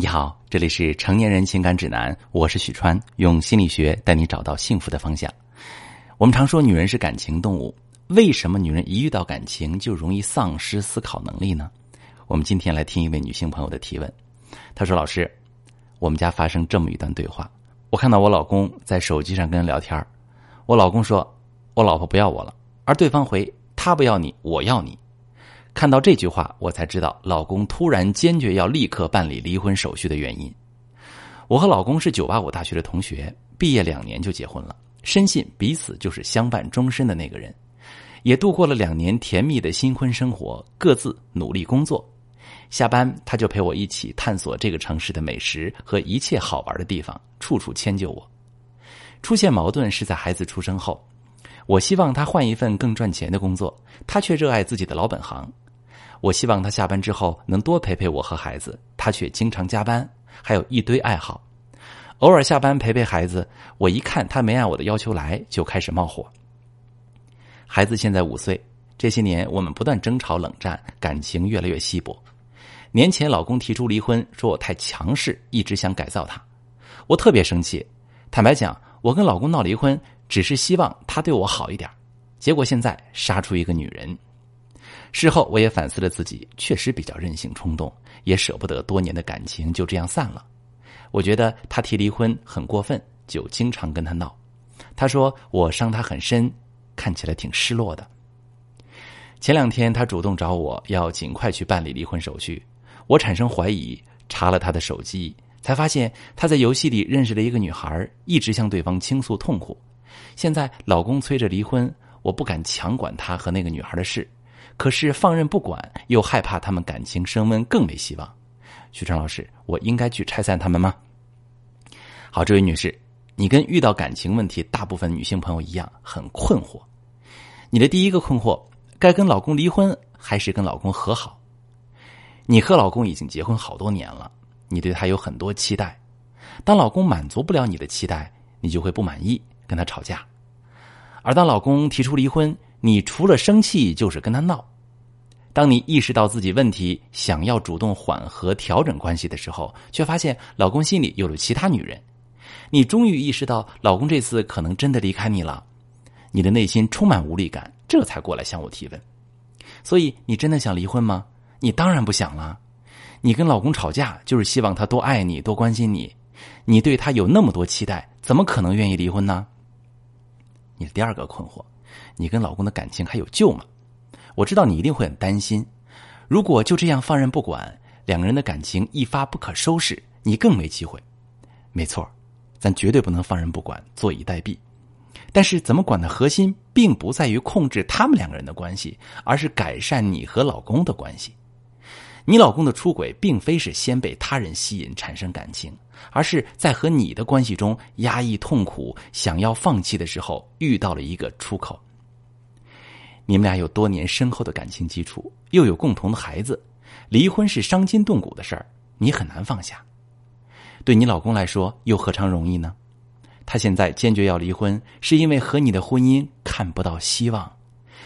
你好，这里是成年人情感指南，我是许川，用心理学带你找到幸福的方向。我们常说女人是感情动物，为什么女人一遇到感情就容易丧失思考能力呢？我们今天来听一位女性朋友的提问。她说：“老师，我们家发生这么一段对话，我看到我老公在手机上跟人聊天我老公说我老婆不要我了，而对方回他不要你，我要你。”看到这句话，我才知道老公突然坚决要立刻办理离婚手续的原因。我和老公是九八五大学的同学，毕业两年就结婚了，深信彼此就是相伴终身的那个人，也度过了两年甜蜜的新婚生活，各自努力工作。下班他就陪我一起探索这个城市的美食和一切好玩的地方，处处迁就我。出现矛盾是在孩子出生后，我希望他换一份更赚钱的工作，他却热爱自己的老本行。我希望他下班之后能多陪陪我和孩子，他却经常加班，还有一堆爱好。偶尔下班陪陪孩子，我一看他没按我的要求来，就开始冒火。孩子现在五岁，这些年我们不断争吵冷战，感情越来越稀薄。年前老公提出离婚，说我太强势，一直想改造他，我特别生气。坦白讲，我跟老公闹离婚，只是希望他对我好一点，结果现在杀出一个女人。事后我也反思了自己，确实比较任性冲动，也舍不得多年的感情就这样散了。我觉得他提离婚很过分，就经常跟他闹。他说我伤他很深，看起来挺失落的。前两天他主动找我要尽快去办理离婚手续，我产生怀疑，查了他的手机，才发现他在游戏里认识了一个女孩，一直向对方倾诉痛苦。现在老公催着离婚，我不敢强管他和那个女孩的事。可是放任不管，又害怕他们感情升温，更没希望。徐川老师，我应该去拆散他们吗？好，这位女士，你跟遇到感情问题大部分女性朋友一样，很困惑。你的第一个困惑，该跟老公离婚还是跟老公和好？你和老公已经结婚好多年了，你对他有很多期待。当老公满足不了你的期待，你就会不满意，跟他吵架。而当老公提出离婚，你除了生气就是跟他闹。当你意识到自己问题，想要主动缓和调整关系的时候，却发现老公心里有了其他女人。你终于意识到老公这次可能真的离开你了，你的内心充满无力感，这才过来向我提问。所以你真的想离婚吗？你当然不想了。你跟老公吵架就是希望他多爱你、多关心你。你对他有那么多期待，怎么可能愿意离婚呢？你的第二个困惑。你跟老公的感情还有救吗？我知道你一定会很担心。如果就这样放任不管，两个人的感情一发不可收拾，你更没机会。没错，咱绝对不能放任不管，坐以待毙。但是怎么管的核心，并不在于控制他们两个人的关系，而是改善你和老公的关系。你老公的出轨，并非是先被他人吸引产生感情，而是在和你的关系中压抑痛苦、想要放弃的时候，遇到了一个出口。你们俩有多年深厚的感情基础，又有共同的孩子，离婚是伤筋动骨的事儿，你很难放下。对你老公来说，又何尝容易呢？他现在坚决要离婚，是因为和你的婚姻看不到希望，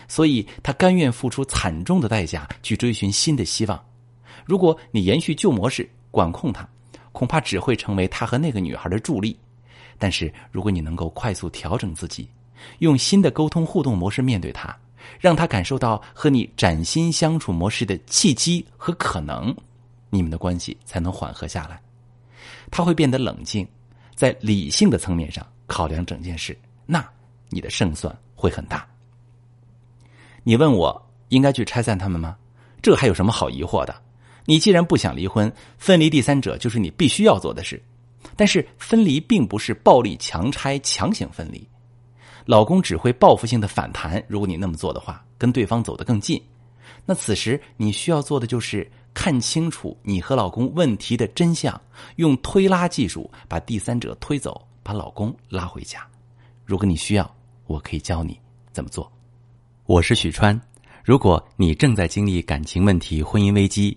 所以他甘愿付出惨重的代价去追寻新的希望。如果你延续旧模式管控他，恐怕只会成为他和那个女孩的助力。但是如果你能够快速调整自己，用新的沟通互动模式面对他。让他感受到和你崭新相处模式的契机和可能，你们的关系才能缓和下来。他会变得冷静，在理性的层面上考量整件事，那你的胜算会很大。你问我应该去拆散他们吗？这还有什么好疑惑的？你既然不想离婚，分离第三者就是你必须要做的事。但是分离并不是暴力强拆、强行分离。老公只会报复性的反弹。如果你那么做的话，跟对方走得更近，那此时你需要做的就是看清楚你和老公问题的真相，用推拉技术把第三者推走，把老公拉回家。如果你需要，我可以教你怎么做。我是许川。如果你正在经历感情问题、婚姻危机，